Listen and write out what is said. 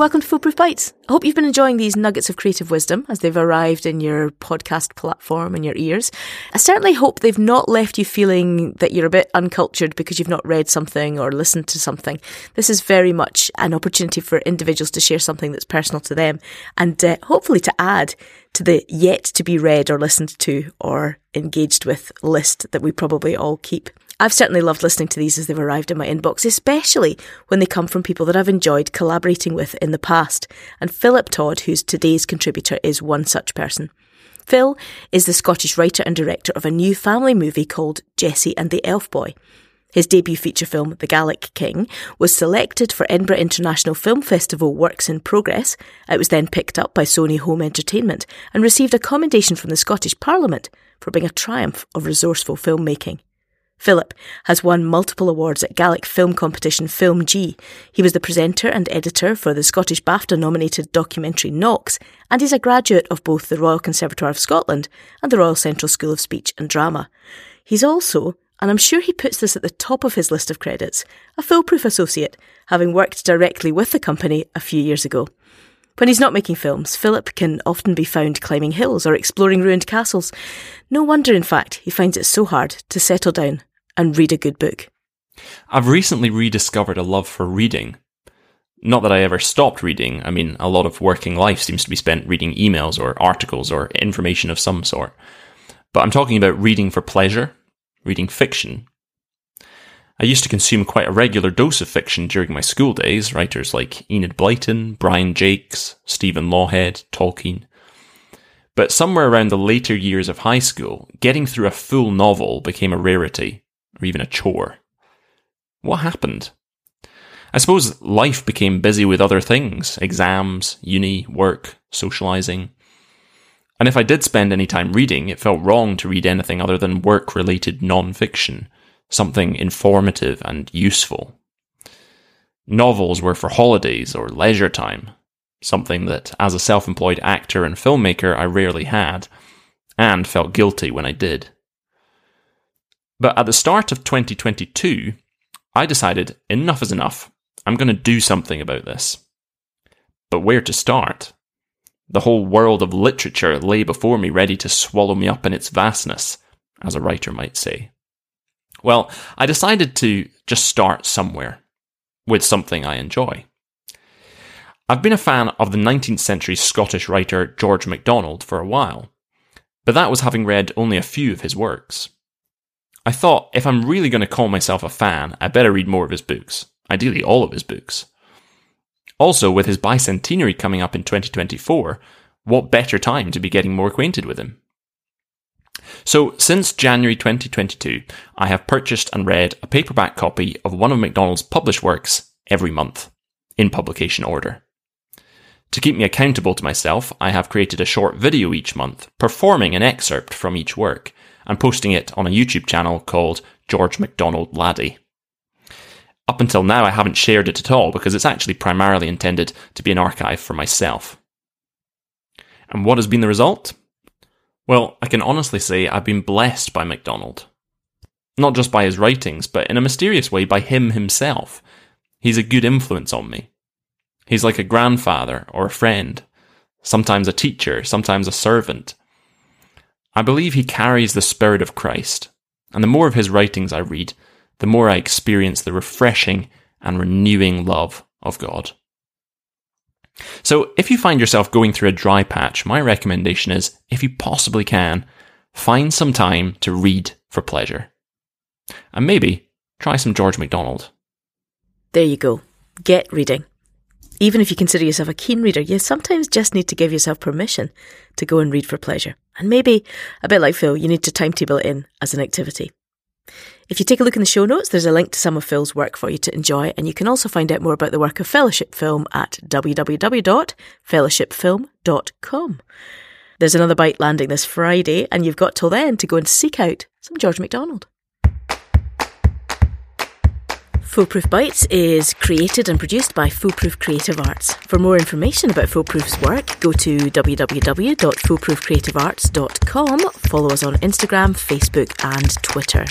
Welcome to Foolproof Bites. I hope you've been enjoying these nuggets of creative wisdom as they've arrived in your podcast platform and your ears. I certainly hope they've not left you feeling that you're a bit uncultured because you've not read something or listened to something. This is very much an opportunity for individuals to share something that's personal to them and uh, hopefully to add to the yet to be read or listened to or engaged with list that we probably all keep. I've certainly loved listening to these as they've arrived in my inbox, especially when they come from people that I've enjoyed collaborating with in the past. And Philip Todd, who's today's contributor, is one such person. Phil is the Scottish writer and director of a new family movie called Jessie and the Elf Boy. His debut feature film, The Gaelic King, was selected for Edinburgh International Film Festival Works in Progress. It was then picked up by Sony Home Entertainment and received a commendation from the Scottish Parliament for being a triumph of resourceful filmmaking. Philip has won multiple awards at Gaelic film competition Film G. He was the presenter and editor for the Scottish BAFTA nominated documentary Knox, and he's a graduate of both the Royal Conservatoire of Scotland and the Royal Central School of Speech and Drama. He's also, and I'm sure he puts this at the top of his list of credits, a foolproof associate, having worked directly with the company a few years ago. When he's not making films, Philip can often be found climbing hills or exploring ruined castles. No wonder, in fact, he finds it so hard to settle down and read a good book. I've recently rediscovered a love for reading. Not that I ever stopped reading. I mean, a lot of working life seems to be spent reading emails or articles or information of some sort. But I'm talking about reading for pleasure, reading fiction. I used to consume quite a regular dose of fiction during my school days, writers like Enid Blyton, Brian Jacques, Stephen Lawhead, Tolkien. But somewhere around the later years of high school, getting through a full novel became a rarity, or even a chore. What happened? I suppose life became busy with other things exams, uni, work, socialising. And if I did spend any time reading, it felt wrong to read anything other than work related non fiction, something informative and useful. Novels were for holidays or leisure time, something that, as a self employed actor and filmmaker, I rarely had, and felt guilty when I did. But at the start of 2022, I decided enough is enough. I'm going to do something about this. But where to start? The whole world of literature lay before me, ready to swallow me up in its vastness, as a writer might say. Well, I decided to just start somewhere, with something I enjoy. I've been a fan of the 19th century Scottish writer George MacDonald for a while, but that was having read only a few of his works. I thought if I'm really going to call myself a fan, I better read more of his books, ideally all of his books. Also, with his bicentenary coming up in 2024, what better time to be getting more acquainted with him? So, since January 2022, I have purchased and read a paperback copy of one of MacDonald's published works every month, in publication order. To keep me accountable to myself, I have created a short video each month, performing an excerpt from each work, and posting it on a YouTube channel called George MacDonald Laddie. Up until now, I haven't shared it at all because it's actually primarily intended to be an archive for myself. And what has been the result? Well, I can honestly say I've been blessed by MacDonald. Not just by his writings, but in a mysterious way by him himself. He's a good influence on me. He's like a grandfather or a friend, sometimes a teacher, sometimes a servant, I believe he carries the spirit of Christ, and the more of his writings I read, the more I experience the refreshing and renewing love of God. So, if you find yourself going through a dry patch, my recommendation is, if you possibly can, find some time to read for pleasure. And maybe try some George MacDonald. There you go. Get reading. Even if you consider yourself a keen reader, you sometimes just need to give yourself permission to go and read for pleasure. And maybe, a bit like Phil, you need to timetable it in as an activity. If you take a look in the show notes, there's a link to some of Phil's work for you to enjoy, and you can also find out more about the work of Fellowship Film at www.fellowshipfilm.com. There's another bite landing this Friday, and you've got till then to go and seek out some George MacDonald. Foolproof Bites is created and produced by Foolproof Creative Arts. For more information about Foolproof's work, go to www.foolproofcreativearts.com, follow us on Instagram, Facebook, and Twitter.